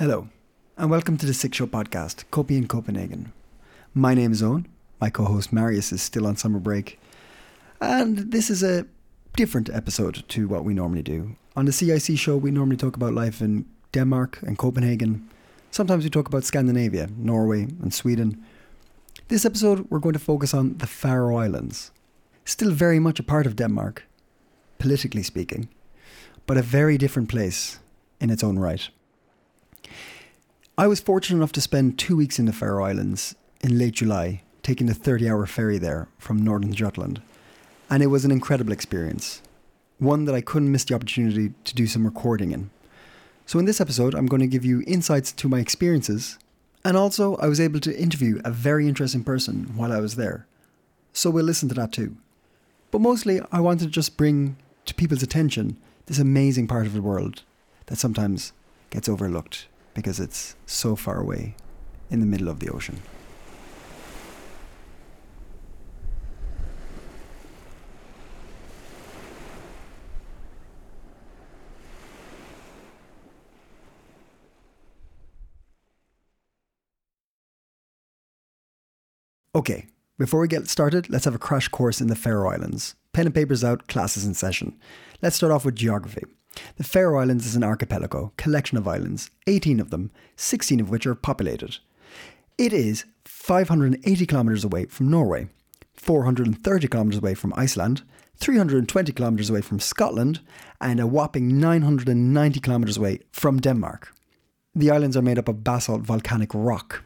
Hello, and welcome to the Six Show podcast, Copy in Copenhagen. My name is Owen. My co host Marius is still on summer break. And this is a different episode to what we normally do. On the CIC show, we normally talk about life in Denmark and Copenhagen. Sometimes we talk about Scandinavia, Norway, and Sweden. This episode, we're going to focus on the Faroe Islands. Still very much a part of Denmark, politically speaking, but a very different place in its own right. I was fortunate enough to spend two weeks in the Faroe Islands in late July, taking the 30 hour ferry there from northern Jutland. And it was an incredible experience, one that I couldn't miss the opportunity to do some recording in. So, in this episode, I'm going to give you insights to my experiences, and also I was able to interview a very interesting person while I was there. So, we'll listen to that too. But mostly, I wanted to just bring to people's attention this amazing part of the world that sometimes gets overlooked because it's so far away in the middle of the ocean. Okay, before we get started, let's have a crash course in the Faroe Islands. Pen and papers out, classes in session. Let's start off with geography. The Faroe Islands is an archipelago, collection of islands, 18 of them, 16 of which are populated. It is 580 kilometres away from Norway, 430 kilometres away from Iceland, 320 kilometres away from Scotland, and a whopping 990 kilometres away from Denmark. The islands are made up of basalt volcanic rock.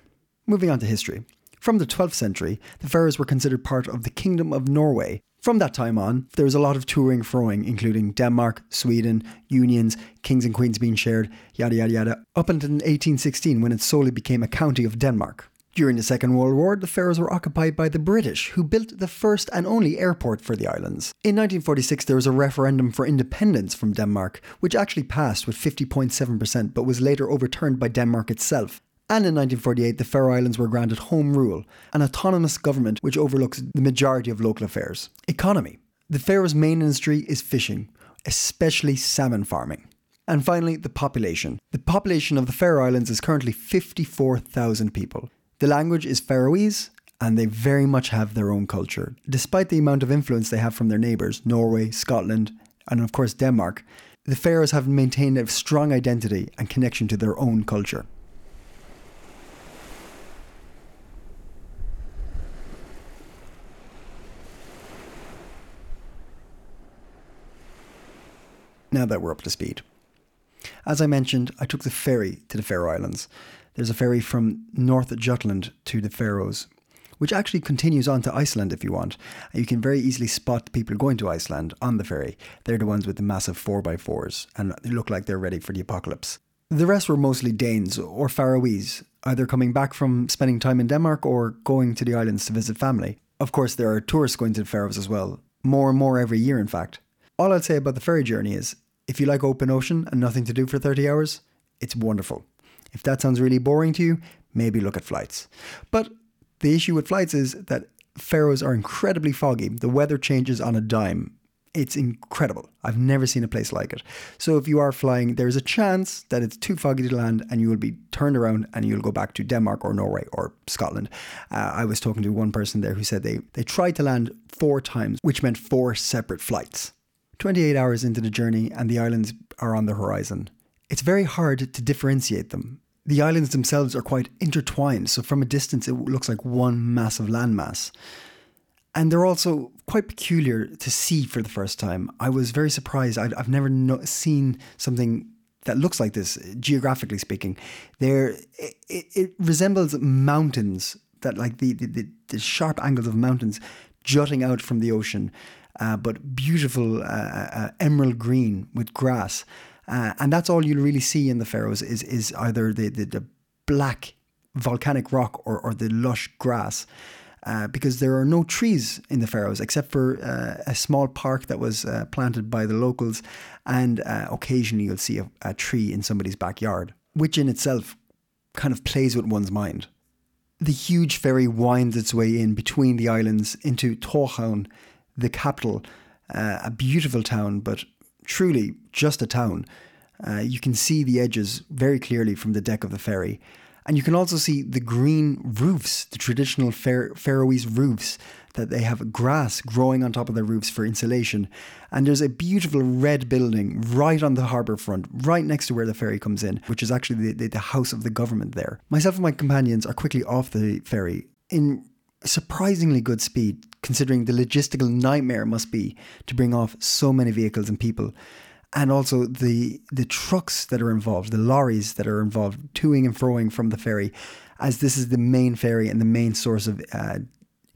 Moving on to history. From the 12th century, the Faroes were considered part of the Kingdom of Norway, from that time on, there was a lot of touring throwing, including Denmark, Sweden, unions, kings and queens being shared, yada yada yada, up until 1816 when it solely became a county of Denmark. During the Second World War, the Faroes were occupied by the British, who built the first and only airport for the islands. In 1946, there was a referendum for independence from Denmark, which actually passed with 50.7%, but was later overturned by Denmark itself. And in 1948, the Faroe Islands were granted home rule, an autonomous government which overlooks the majority of local affairs. Economy. The Faroes' main industry is fishing, especially salmon farming. And finally, the population. The population of the Faroe Islands is currently 54,000 people. The language is Faroese, and they very much have their own culture. Despite the amount of influence they have from their neighbours, Norway, Scotland, and of course Denmark, the Faroes have maintained a strong identity and connection to their own culture. Now that we're up to speed. As I mentioned, I took the ferry to the Faroe Islands. There's a ferry from North Jutland to the Faroes, which actually continues on to Iceland if you want. You can very easily spot people going to Iceland on the ferry. They're the ones with the massive 4x4s, and they look like they're ready for the apocalypse. The rest were mostly Danes or Faroese, either coming back from spending time in Denmark or going to the islands to visit family. Of course, there are tourists going to the Faroes as well, more and more every year, in fact. All I'd say about the ferry journey is if you like open ocean and nothing to do for 30 hours, it's wonderful. If that sounds really boring to you, maybe look at flights. But the issue with flights is that Faroes are incredibly foggy. The weather changes on a dime. It's incredible. I've never seen a place like it. So if you are flying, there's a chance that it's too foggy to land and you will be turned around and you'll go back to Denmark or Norway or Scotland. Uh, I was talking to one person there who said they, they tried to land four times, which meant four separate flights. 28 hours into the journey, and the islands are on the horizon. It's very hard to differentiate them. The islands themselves are quite intertwined, so from a distance, it looks like one massive landmass. And they're also quite peculiar to see for the first time. I was very surprised. I've, I've never no, seen something that looks like this, geographically speaking. There, it, it, resembles mountains that, like the, the, the sharp angles of mountains jutting out from the ocean uh, but beautiful uh, uh, emerald green with grass. Uh, and that's all you'll really see in the Faroes is, is either the, the, the black volcanic rock or, or the lush grass. Uh, because there are no trees in the Faroes except for uh, a small park that was uh, planted by the locals, and occasionally you'll see a, a, tree in somebody's backyard, which in itself kind of plays with one's mind. The huge ferry winds its way in between the islands into Tórshavn the capital, uh, a beautiful town, but truly just a town. Uh, you can see the edges very clearly from the deck of the ferry. And you can also see the green roofs, the traditional Fair- Faroese roofs, that they have grass growing on top of their roofs for insulation. And there's a beautiful red building right on the harbour front, right next to where the ferry comes in, which is actually the, the, the house of the government there. Myself and my companions are quickly off the ferry in surprisingly good speed, considering the logistical nightmare it must be to bring off so many vehicles and people and also the the trucks that are involved, the lorries that are involved, toing and froing from the ferry, as this is the main ferry and the main source of uh,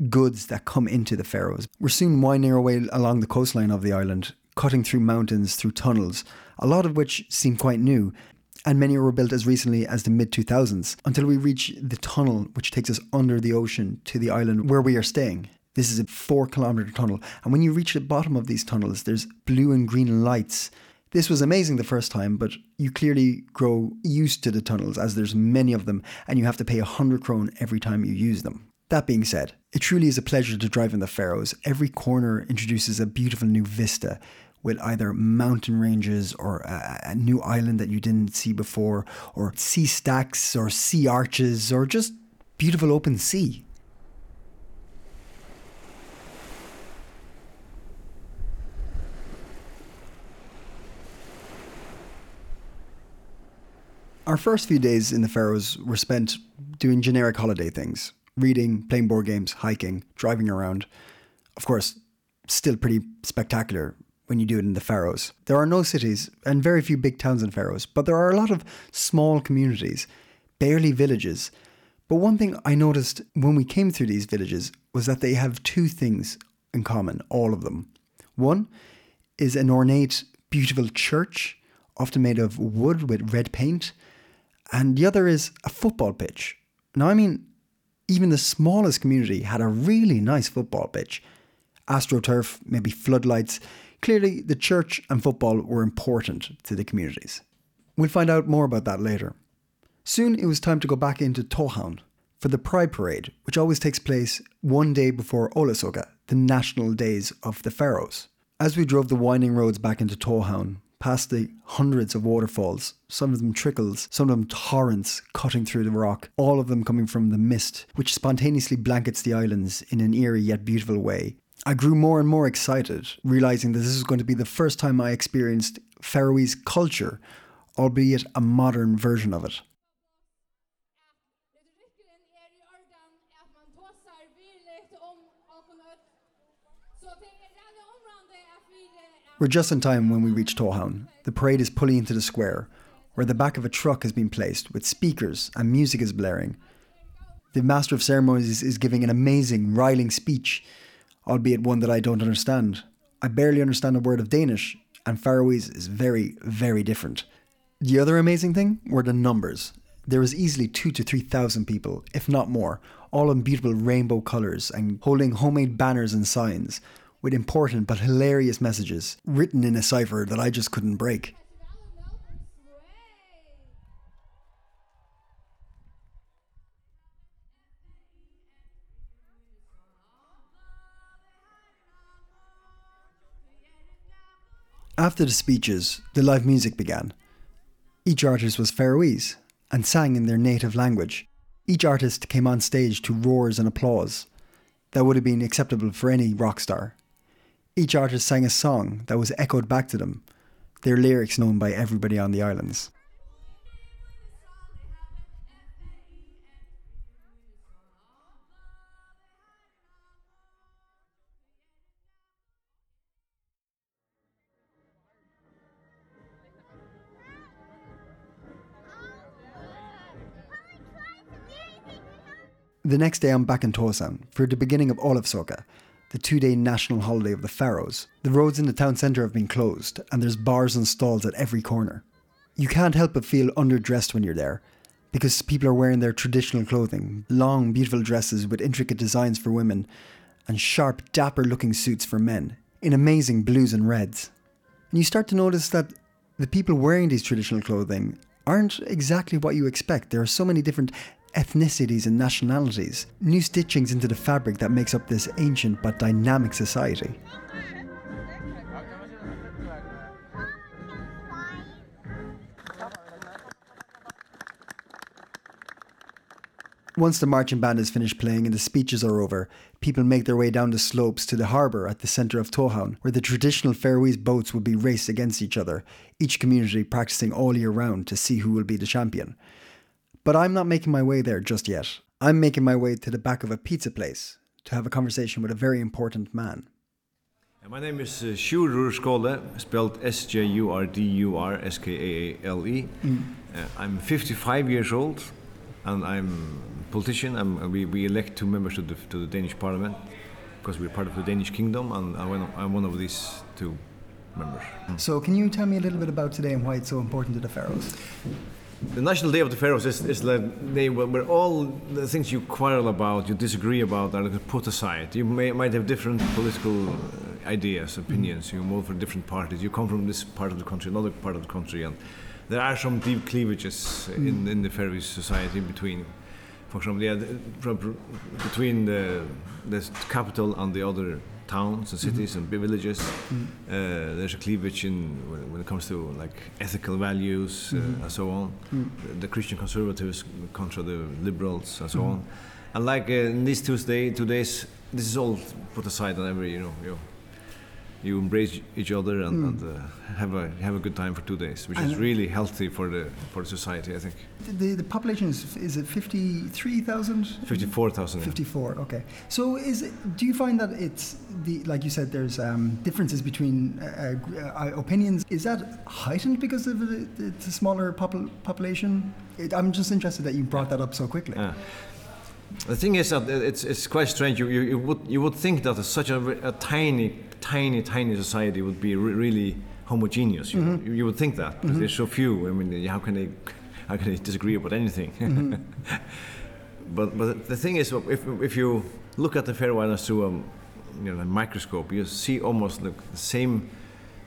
goods that come into the Faroes. We're soon winding our way along the coastline of the island, cutting through mountains, through tunnels, a lot of which seem quite new. And many were built as recently as the mid 2000s until we reach the tunnel which takes us under the ocean to the island where we are staying. This is a four kilometer tunnel, and when you reach the bottom of these tunnels, there's blue and green lights this was amazing the first time, but you clearly grow used to the tunnels as there's many of them and you have to pay 100 krone every time you use them. That being said, it truly is a pleasure to drive in the Faroes. Every corner introduces a beautiful new vista with either mountain ranges or a, a new island that you didn't see before, or sea stacks or sea arches, or just beautiful open sea. Our first few days in the Faroes were spent doing generic holiday things reading, playing board games, hiking, driving around. Of course, still pretty spectacular when you do it in the Faroes. There are no cities and very few big towns in Faroes, but there are a lot of small communities, barely villages. But one thing I noticed when we came through these villages was that they have two things in common, all of them. One is an ornate, beautiful church, often made of wood with red paint and the other is a football pitch. Now, I mean, even the smallest community had a really nice football pitch. AstroTurf, maybe floodlights. Clearly, the church and football were important to the communities. We'll find out more about that later. Soon it was time to go back into Tórshavn for the Pride Parade, which always takes place one day before Olavsøka, the national days of the Faroes. As we drove the winding roads back into Tórshavn, past the hundreds of waterfalls, some of them trickles, some of them torrents cutting through the rock, all of them coming from the mist, which spontaneously blankets the islands in an eerie yet beautiful way. I grew more and more excited, realizing that this was going to be the first time I experienced Faroese culture, albeit a modern version of it. We're just in time when we reach Tórshavn. The parade is pulling into the square, where the back of a truck has been placed with speakers and music is blaring. The Master of Ceremonies is giving an amazing, riling speech, albeit one that I don't understand. I barely understand a word of Danish, and Faroese is very, very different. The other amazing thing were the numbers. There was easily two to three thousand people, if not more, all in beautiful rainbow colours and holding homemade banners and signs, with important but hilarious messages written in a cipher that I just couldn't break. After the speeches, the live music began. Each artist was Faroese and sang in their native language. Each artist came on stage to roars and applause. That would have been acceptable for any rock star. Each artist sang a song that was echoed back to them, their lyrics known by everybody on the islands. The next day, I'm back in Torshavn for the beginning of Olavsøka, the two day national holiday of the Faroes. The roads in the town centre have been closed, and there's bars and stalls at every corner. You can't help but feel underdressed when you're there, because people are wearing their traditional clothing long, beautiful dresses with intricate designs for women, and sharp, dapper looking suits for men, in amazing blues and reds. And you start to notice that the people wearing these traditional clothing aren't exactly what you expect. There are so many different ethnicities and nationalities, new stitchings into the fabric that makes up this ancient but dynamic society. Once the marching band is finished playing and the speeches are over, people make their way down the slopes to the harbour at the centre of Tórshavn, where the traditional Faroese boats will be raced against each other, each community practicing all year round to see who will be the champion. But I'm not making my way there just yet. I'm making my way to the back of a pizza place to have a conversation with a very important man. My name is uh, Sjurdur Skaale, spelled S J U R D U R S K A L E. Uh, I'm 55 years old and I'm a politician. I'm, we, we elect two members to the, to the Danish parliament because we're part of the Danish kingdom and I'm one of, I'm one of these two members. So, can you tell me a little bit about today and why it's so important to the Faroes? The National Day of the Faroes is, is the day where, all the things you quarrel about, you disagree about, are put aside. You may, might have different political uh, ideas, opinions. You vote for different parties. You come from this part of the country, another part of the country, and there are some deep cleavages in, in the Faroese society between, for example, yeah, between the, the capital and the other towns and cities and big villages. Uh, there's a cleavage in when, when it comes to like ethical values uh, and so on. The, the Christian conservatives contra the liberals and so on. And like uh, in these Tuesday, two days, this is all put aside on every you know you, you embrace each other and, and uh, have a have a good time for two days, which is really healthy for the for the society. I think The, the population is, is it 53,000? fifty-four thousand. 54, okay. So is it, do you find that it's, the like you said, there's um, differences between uh, uh, opinions. Is that heightened because of the, it's a smaller popul- population? It, I'm just interested that you brought that up so quickly. Yeah. The thing is that it's, it's quite strange. You, you, you, would, you would think that such a, a tiny, tiny, tiny society would be re- really homogeneous. You, know? Mm-hmm. you, would think that. But mm-hmm. There's so few. I mean, how can they, how can they disagree about anything? Mm-hmm. but, but the thing is, if, if you look at the Faroe Islands through a, you know, a microscope, you see almost the, the same,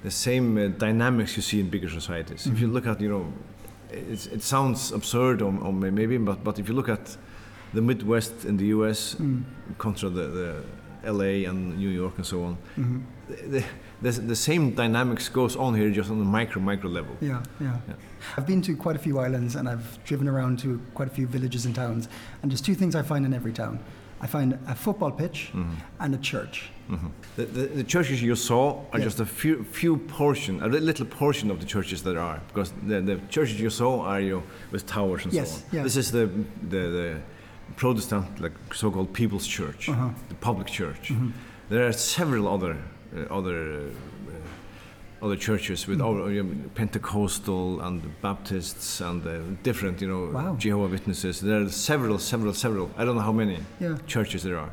the same uh, dynamics you see in bigger societies. If you look at, you know, it's, it sounds absurd or, or maybe, but, but if you look at the Midwest in the U.S. Mm. contra the, the L.A. and New York and so on, mm-hmm. the, the, the same dynamics goes on here just on the micro micro level. Yeah, yeah, Yeah. I've been to quite a few islands and I've driven around to quite a few villages and towns. And there's two things I find in every town. I find a football pitch mm-hmm. and a church. Mm-hmm. The, the, the churches you saw are just a few few portion, a little portion of the churches that are, because the, the churches you saw are you know, with towers and Yes, so on. yeah. This is the the, the Protestant, like so-called People's Church, Uh-huh. the public church. Mm-hmm. There are several other uh, other. Uh, other churches with Mm-hmm. all, you know, Pentecostal and Baptists and uh, different, you know, Wow. Jehovah Witnesses. There are several, several, several. I don't know how many Yeah. churches there are.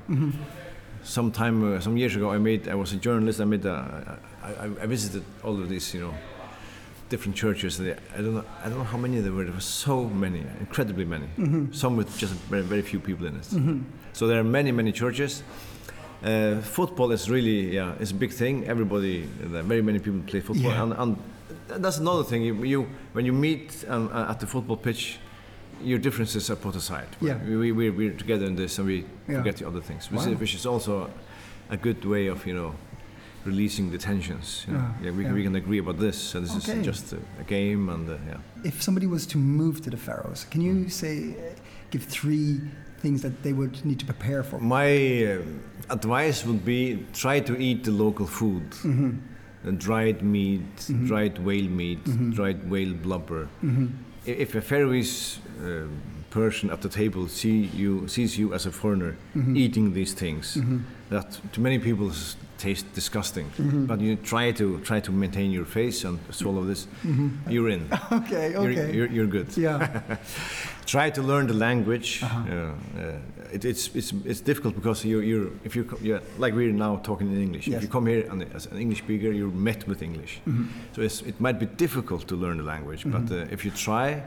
Some time, uh, some years ago, I made. I was a journalist. I made. A, I, I, I visited all of these, you know, different churches. I don't know. I don't know how many there were. There were so many, incredibly many. Some with just very, very few people in it. So there are many, many churches. Uh, football is really, yeah, it's a big thing. Everybody, very many people play football, Yeah. and, and that's another thing. You, you when you meet um, at the football pitch, your differences are put aside. Yeah. We, we, we're, we're together in this, and we Yeah. forget the other things, which, Wow. is, which is also a good way of, you know, releasing the tensions. You know? Yeah, yeah, we, yeah. we can agree about this, and this Okay. is just a, a game, and uh, yeah. If somebody was to move to the Faroes, can you say, uh, give three things that they would need to prepare for? My uh, advice would be try to eat the local food. Mm-hmm. Uh, dried meat, dried whale meat, dried whale blubber. Mm-hmm. If a Faroese uh, person at the table see you, sees you as a foreigner Mm-hmm. eating these things, that to many people s- taste disgusting. Mm-hmm. But you try to try to maintain your face and swallow this, you're in. Okay, You're, Mm-hmm. okay. you're, you're good yeah, try to learn the language. Uh-huh. Uh, uh, it, it's, it's, it's difficult because you, you're, if you, you're, like we're now talking in English, Yes. if you come here and, as an English speaker, you're met with English. Mm-hmm. So it's, it might be difficult to learn the language, but uh, if you try,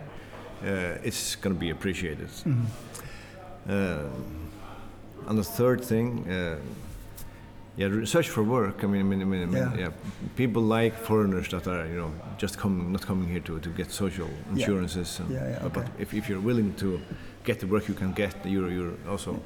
uh, it's going to be appreciated. Mm-hmm. Uh, and the third thing, uh, yeah, research for work. I mean, I mean, I mean, I mean Yeah. yeah. people like foreigners that are, you know, just coming, not coming here to, to get social Yeah. insurances. and- Yeah, yeah, but, but if, if you're willing to get the work you can get, you're, you're also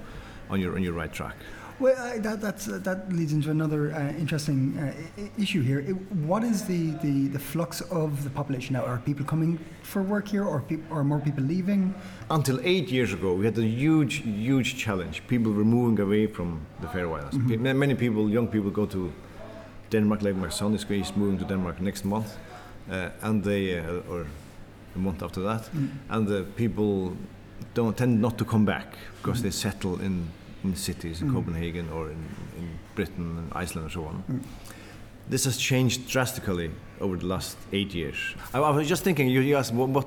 on your on your right track. Well, uh, that that's, uh, that leads into another uh, interesting uh, I- issue here. It, what is the, the, the flux of the population now? Are people coming for work here, or peop are more people leaving? Until eight years ago, we had a huge, huge challenge. People were moving away from the Faroe Islands. Pe- Many people, young people, go to Denmark. Like my son is he's moving to Denmark next month, uh, and they uh, or a month after that, and the people don't tend not to come back because they settle in in cities in Copenhagen or in, in Britain and Iceland and so on. Mm. This has changed drastically over the last eight years. I, I was just thinking, you, you asked what, what,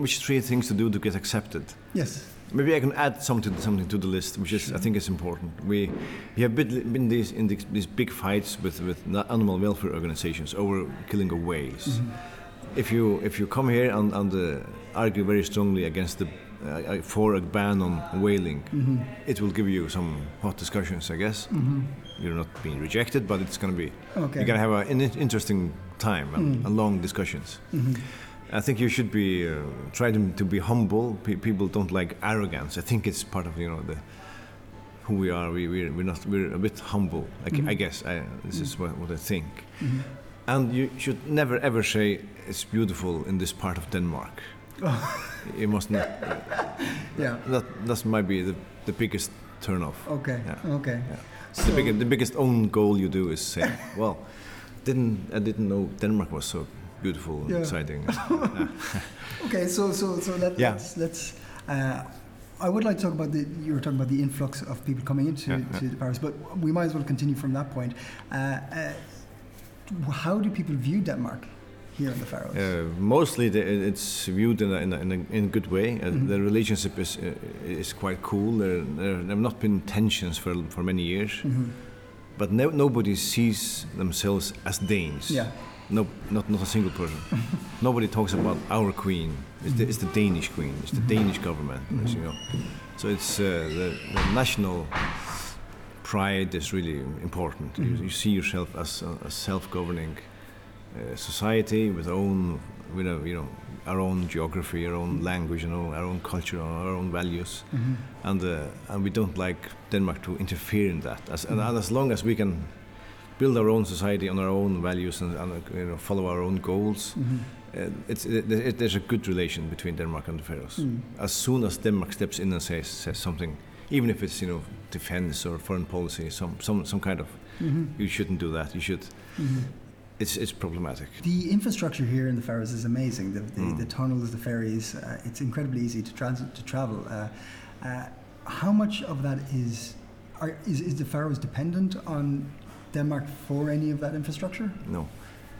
which three things to do to get accepted. Yes. Maybe I can add something to, something to the list, which is I think is important. We we have been, been these, in these, these big fights with with animal welfare organizations over killing of whales. Mm-hmm. If you if you come here and, and uh, argue very strongly against the uh, for a ban on whaling, mm-hmm. it will give you some hot discussions, I guess. Mm-hmm. You're not being rejected, but it's going to be Okay. you're going to have a, an interesting time and, mm. and long discussions. Mm-hmm. I think you should be uh, try to, to be humble. Pe- people don't like arrogance. I think it's part of you know the who we are. We we're, we're not we're a bit humble. I, I guess I, this is what, what I think. And you should never ever say it's beautiful in this part of Denmark. You must not. Yeah. That that might be the, the biggest turn off. Okay. Yeah. Okay. Yeah. So, the, biggest, the biggest own goal you do is say, well, didn't I didn't know Denmark was so beautiful and Yeah. exciting. okay. So so so let, Yeah. let's let's. Uh, I would like to talk about the. You were talking about the influx of people coming into Yeah, yeah. Faroes, but we might as well continue from that point. Uh, uh, how do people view Denmark here in the Faroes? Uh, mostly the, it's viewed in a, in a, in a, in good way. Uh, Mhm. The relationship is uh, is quite cool. There, there have not been tensions for for many years, Mhm. but no, nobody sees themselves as Danes. Yeah. No, not not a single person. nobody talks about our queen. It's the, it's the Danish queen. It's the Danish government. as you know. So it's uh, the, the national pride is really important. You, you see yourself as a, a self-governing uh, society with our own, with you know, our own geography, our own language, you know, our own culture, our own values, Mhm. and uh, and we don't like Denmark to interfere in that. As, and, and as long as we can build our own society on our own values and, and uh, you know, follow our own goals, Mhm. uh, it's, it, it, there's a good relation between Denmark and the Faroes. Mm. As soon as Denmark steps in and says, says something, even if it's you know defense or foreign policy, some some some kind of, Mhm. you shouldn't do that. You should. It's it's problematic. The infrastructure here in the Faroes is amazing. The, the, Mm. the tunnels, the ferries, uh, it's incredibly easy to transit to travel. Uh, uh, how much of that is, are, is is the Faroes dependent on Denmark for any of that infrastructure? No.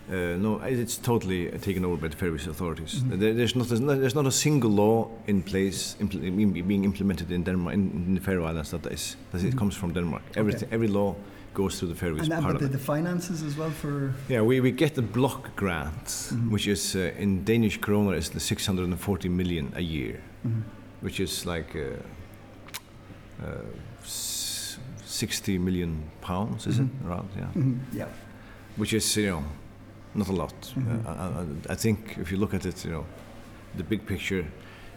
Uh, no, it's totally taken over by the Faroese authorities. Mhm. There, there's not there's not there's not a single law in place impl- being implemented in Denmark in, in the Faroe Islands that is that it Mhm. comes from Denmark. Everything every law goes through the Faroese And that, but the, Parliament. the finances as well for. Yeah, we, we get the block grant, Mhm. which is uh, in Danish kroner is the 640 million a year, Mhm. which is like uh, uh, 60 million pounds, is Mhm. it around? Yeah, Mhm, Yeah. which is you know not a lot. Mhm. Uh, I, I, I think if you look at it, you know, the big picture,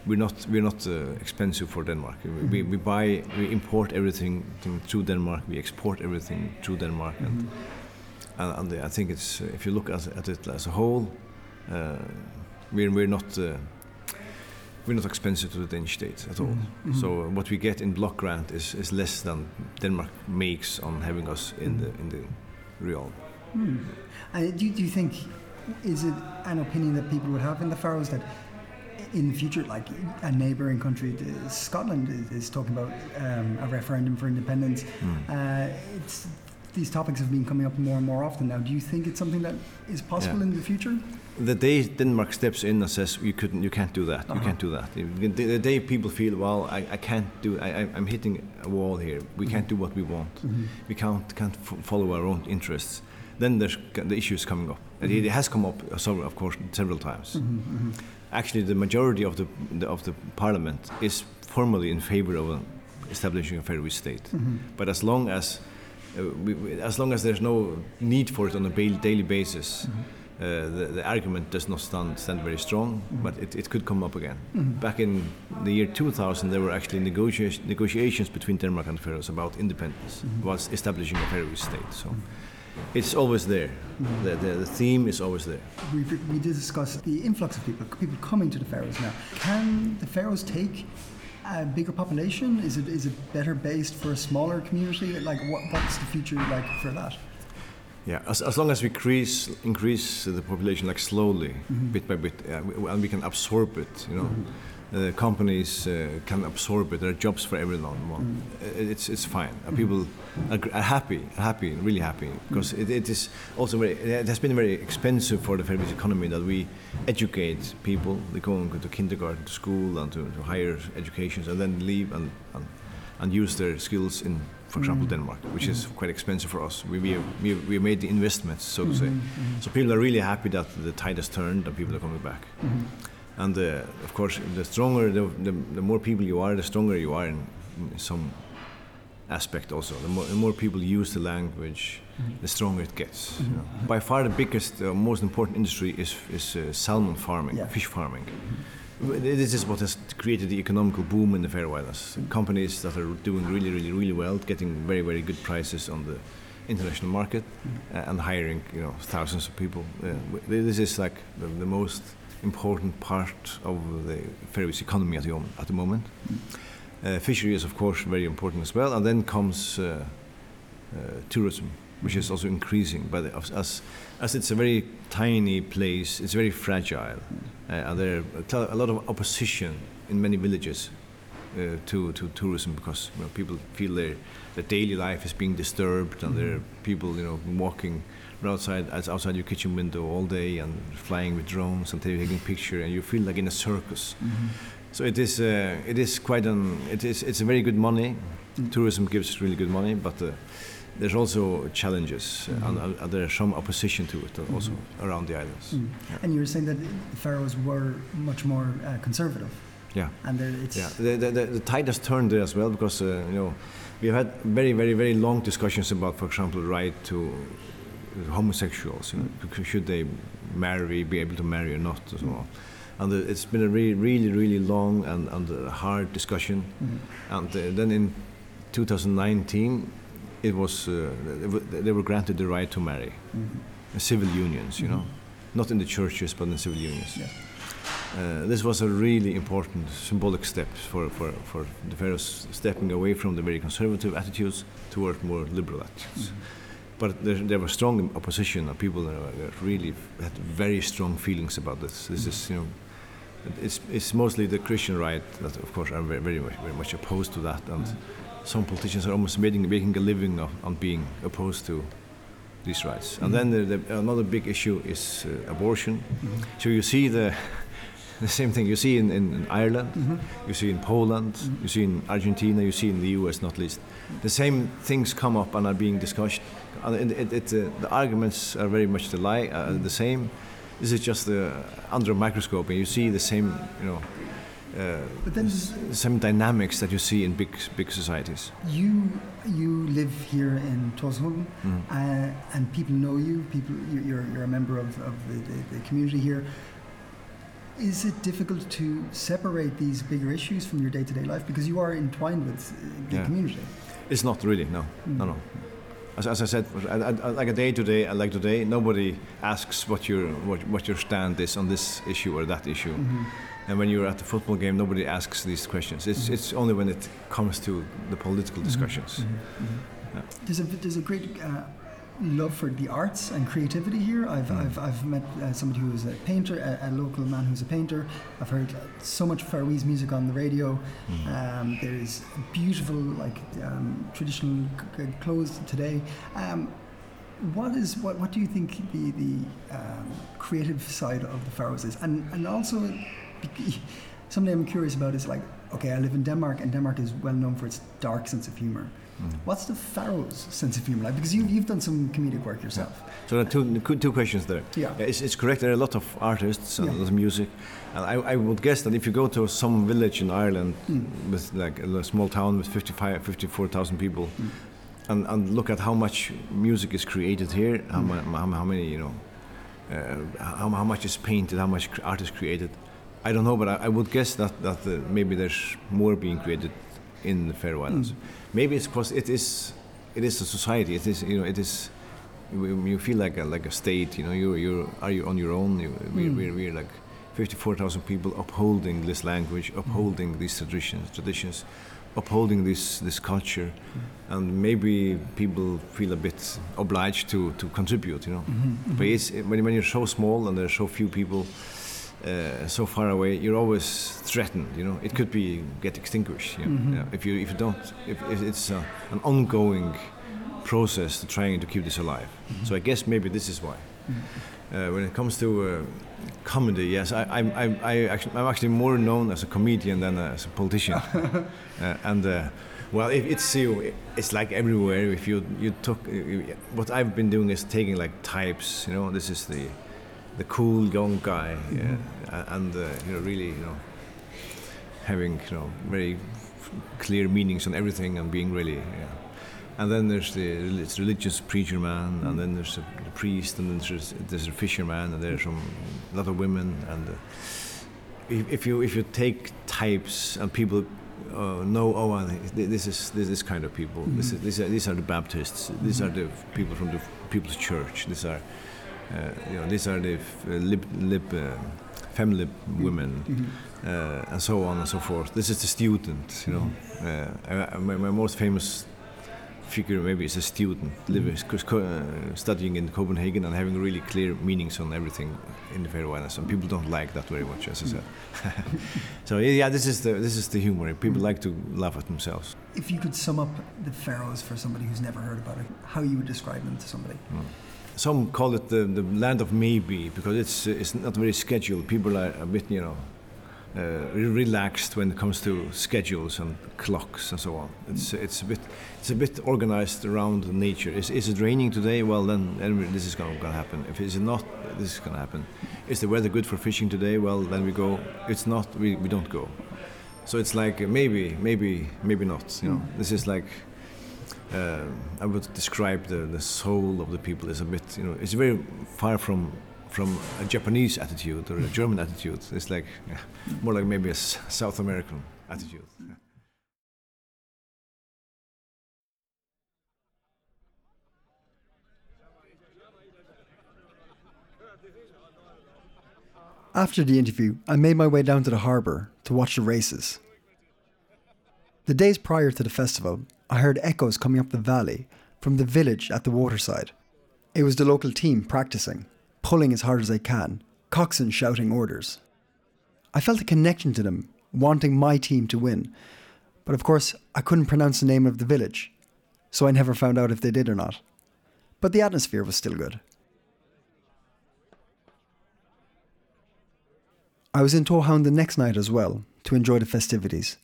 we're not we're not uh, expensive for Denmark. We, we, we buy we import everything through Denmark. We export everything through Denmark, and Mhm. and, and I think it's if you look at, at it as a whole, uh, we're we're not uh, we're not expensive to the Danish state at all. Mhm. Mhm. So uh, what we get in block grant is, is less than Denmark makes on having us in the in the realm. And do, do you think, is it an opinion that people would have in the Faroes that in the future, like a neighbouring country, Scotland is, is talking about um, a referendum for independence? Hmm. Uh, it's, these topics have been coming up more and more often now. Do you think it's something that is possible Yeah. in the future? The day Denmark steps in and says you couldn't, you can't do that, you Uh-huh. can't do that. The, the day people feel, well, I, I can't do, I, I'm hitting a wall here. We can't do what we want. Mhm. We can't can't f- follow our own interests. Then there's the is coming up. And It, has come up, uh, of course, several times. Actually, the majority of the, the of the parliament is formally in favor of uh, establishing a Faroese state. Mhm. But as long as uh, we, as long as there's no need for it on a daily basis, the, the argument does not stand, stand very strong, but it, it could come up again. Back in the year 2000, there were actually negotia- negotiations between Denmark and Faroes about independence, was establishing a Faroese state. So it's always there. The, the, the theme is always there. We, we did discuss the influx of people, people coming to the Faroes now. Can the Faroes take a bigger population? Is it is it better based for a smaller community? Like, what, what's the future like for that? Yeah, as, as long as we increase increase the population like slowly, bit by bit, uh, we, and we can absorb it, you know, uh, companies uh, can absorb it. There are jobs for everyone. Uh, It's it's fine. Uh, people are, are happy, happy, really happy, because it, it is also very. It has been very expensive for the Faroese economy that we educate people. They go and go to kindergarten, to school, and to, to higher educations, and then leave and, and and use their skills in, for example, Denmark, which is quite expensive for us. We, we, we, we made the investments, so to say. So people are really happy that the tide has turned and people are coming back. And uh, of course, the stronger, the, the, the more people you are, the stronger you are in, in some aspect also. The more, the more people use the language, the stronger it gets. you know. By far, the biggest, uh, most important industry is, is uh, salmon farming, Yeah. fish farming. This is what has created the economical boom in the Faroe Islands. Companies that are doing really, really, really well, getting very, very good prices on the international market, uh, and hiring, you know, thousands of people. Uh, this is like the, the most important part of the Faroese economy at the, at the moment. Uh, fishery is, of course, very important as well, and then comes uh, uh, tourism, which is also increasing. But as, as as it's a very tiny place, it's very fragile, uh, and there are a lot of opposition in many villages uh, to to tourism because you know, people feel their their daily life is being disturbed, and there are people you know walking outside as outside your kitchen window all day and flying with drones and taking picture, and you feel like in a circus. So it is uh, it is quite an it is it's a very good money. Tourism gives really good money, but uh, there's also challenges uh, and uh, there is some opposition to it uh, also around the islands. And you were saying that the Faroes were much more uh, conservative, Yeah. and it's Yeah, the, the, the, the tide has turned there as well because uh, you know we have had very very very long discussions about, for example, right to homosexuals. You know, should they marry, be able to marry or not, and so on. And uh, it's been a really really really long and, and hard discussion. And uh, then in 2019, it was uh, they were- granted the right to marry, Uh, civil unions. You know, not in the churches but in civil unions. Yeah. Uh, this was a really important symbolic step for, for, for the Faroes stepping away from the very conservative attitudes toward more liberal attitudes. But there, there was strong opposition, and people that that really had very strong feelings about this. This is, you know, it's, it's mostly the Christian right that, of course, are very, very, much, very much opposed to that. And some politicians are almost making, making a living of, on being opposed to these rights. And then the, the, another big issue is uh, abortion. So you see the the same thing you see in, in, in Ireland, you see in Poland, you see in Argentina, you see in the US not least. The same things come up and are being discussed. And it, it, uh, the arguments are very much the, uh, the same. This is just uh, under a microscope, and you see the same, you know, uh, But then dynamics that you see in big big societies. you you live here in Tórshavn, Mm. uh, and people know you. People, you're you're, you're a member of, of the, the, the community here. Is it difficult to separate these bigger issues from your day-to-day life because you are entwined with uh, the Yeah. community? It's not really, no, hmm. no, no. As, as I said, like a day today, like today, nobody asks what your what, what your stand is on this issue or that issue. Mm-hmm. And when you're at the football game, nobody asks these questions. It's mm-hmm. it's only when it comes to the political mm-hmm. discussions. There's a there's a great uh, love for the arts and creativity here. I've I've, I've met uh, somebody who is a painter, a, a local man who's a painter. I've heard so much Faroese music on the radio. Um, there's beautiful like um, traditional c- c- clothes today. Um, what is what what do you think the the um, creative side of the Faroes is, and and also something I'm curious about is like okay, I live in Denmark, and Denmark is well known for its dark sense of humor. What's the Faroes' sense of humor like? Because you, you've done some comedic work yourself. So there are two, two questions there. Yeah. It's, it's correct. There are a lot of artists and Yeah. a lot of music. And I, I would guess that if you go to some village in Ireland Hmm. with like a small town with 55, 54,000 people Hmm. and, and look at how much music is created here, how, ma- how, how many, you know, uh, how, how much is painted, how much art is created. I don't know, but I, I would guess that that uh, maybe there's more being created in the Faroe Islands. Hmm. Maybe it's because it is it is a society. It is you know it is you, feel like a like a state. You know you you are you on your own. You, we, hmm. we're, we're like. 54,000 people upholding this language, hmm. upholding these traditions, traditions, upholding this this culture, and maybe people feel a bit obliged to to contribute. You know, but it's when when you're so small and there are so few people. Uh, so far away, you're always threatened. You know, it could be get extinguished. You know? Yeah, if you if you don't, if, if it's uh, an ongoing process to trying to keep this alive. So I guess maybe this is why. Uh, when it comes to uh, comedy, yes, I, I, I, I actually, I'm actually more known as a comedian than as a politician. uh, and uh, well, if it's you, it's like everywhere. If you you took what I've been doing is taking like types. You know, this is the the cool young guy, uh, and uh, you know, really, you know, having you know very clear meanings on everything and being really. Yeah. And then there's the rel- religious preacher man, and then there's a, the priest, and then there's there's a fisherman, and there's some a lot of women. And uh, if, if you if you take types and people uh, know, oh, this is this is kind of people. This is, these are these are the Baptists. These are the people from the People's Church. These are you know these are the f- uh, lib, lib uh, femlib women. Uh, and so on and so forth. This is the student, you know. Uh, I- my, my most famous figure maybe is a student living, c- co- uh, studying in Copenhagen and having really clear meanings on everything in the Faroe Islands. And people don't like that very much, as I said. so yeah, this is the this is the humor. People like to laugh at themselves. If you could sum up the Faroes for somebody who's never heard about it, how you would describe them to somebody? Some call it the, the land of maybe because it's it's not very scheduled. People are a bit you know uh, relaxed when it comes to schedules and clocks and so on. It's it's a bit it's a bit organized around nature. Is, is it raining today? Well then, this is going to happen. If it's not, this is going to happen. Is the weather good for fishing today? Well then we go. It's not. We, we don't go. So it's like maybe maybe maybe not. You know, this is like uh, I would describe the, the soul of the people as a bit, you know, it's very far from from a Japanese attitude or a German attitude. It's like more like maybe a S- South American attitude. After the interview, I made my way down to the harbour to watch the races. The days prior to the festival, I heard echoes coming up the valley from the village at the waterside. It was the local team practicing, pulling as hard as they can, coxswain shouting orders. I felt a connection to them, wanting my team to win, but of course I couldn't pronounce the name of the village, so I never found out if they did or not. But the atmosphere was still good. I was in Tórshavn the next night as well to enjoy the festivities.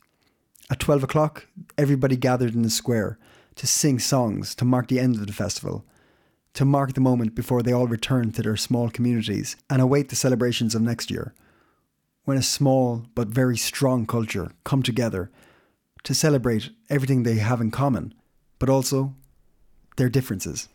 At 12 o'clock, everybody gathered in the square to sing songs to mark the end of the festival, to mark the moment before they all return to their small communities and await the celebrations of next year, when a small but very strong culture come together to celebrate everything they have in common, but also their differences.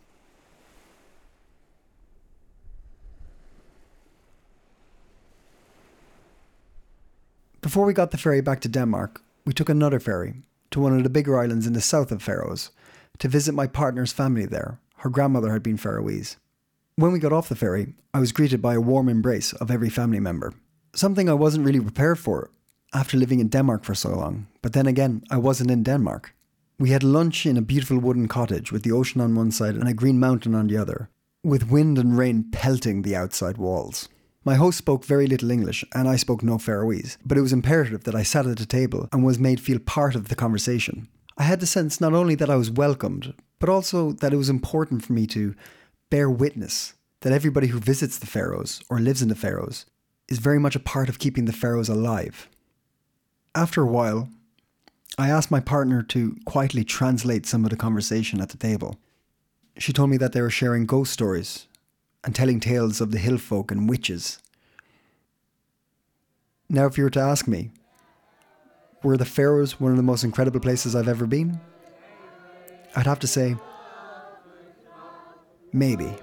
Before we got the ferry back to Denmark, we took another ferry to one of the bigger islands in the south of Faroes to visit my partner's family there. Her grandmother had been Faroese. When we got off the ferry, I was greeted by a warm embrace of every family member. Something I wasn't really prepared for after living in Denmark for so long, but then again, I wasn't in Denmark. We had lunch in a beautiful wooden cottage with the ocean on one side and a green mountain on the other, with wind and rain pelting the outside walls. My host spoke very little English, and I spoke no Faroese, but it was imperative that I sat at the table and was made feel part of the conversation. I had the sense not only that I was welcomed, but also that it was important for me to bear witness that everybody who visits the Faroes or lives in the Faroes is very much a part of keeping the Faroes alive. After a while, I asked my partner to quietly translate some of the conversation at the table. She told me that they were sharing ghost stories and telling tales of the hill folk and witches. Now, if you were to ask me, were the Faroes one of the most incredible places I've ever been? I'd have to say, maybe.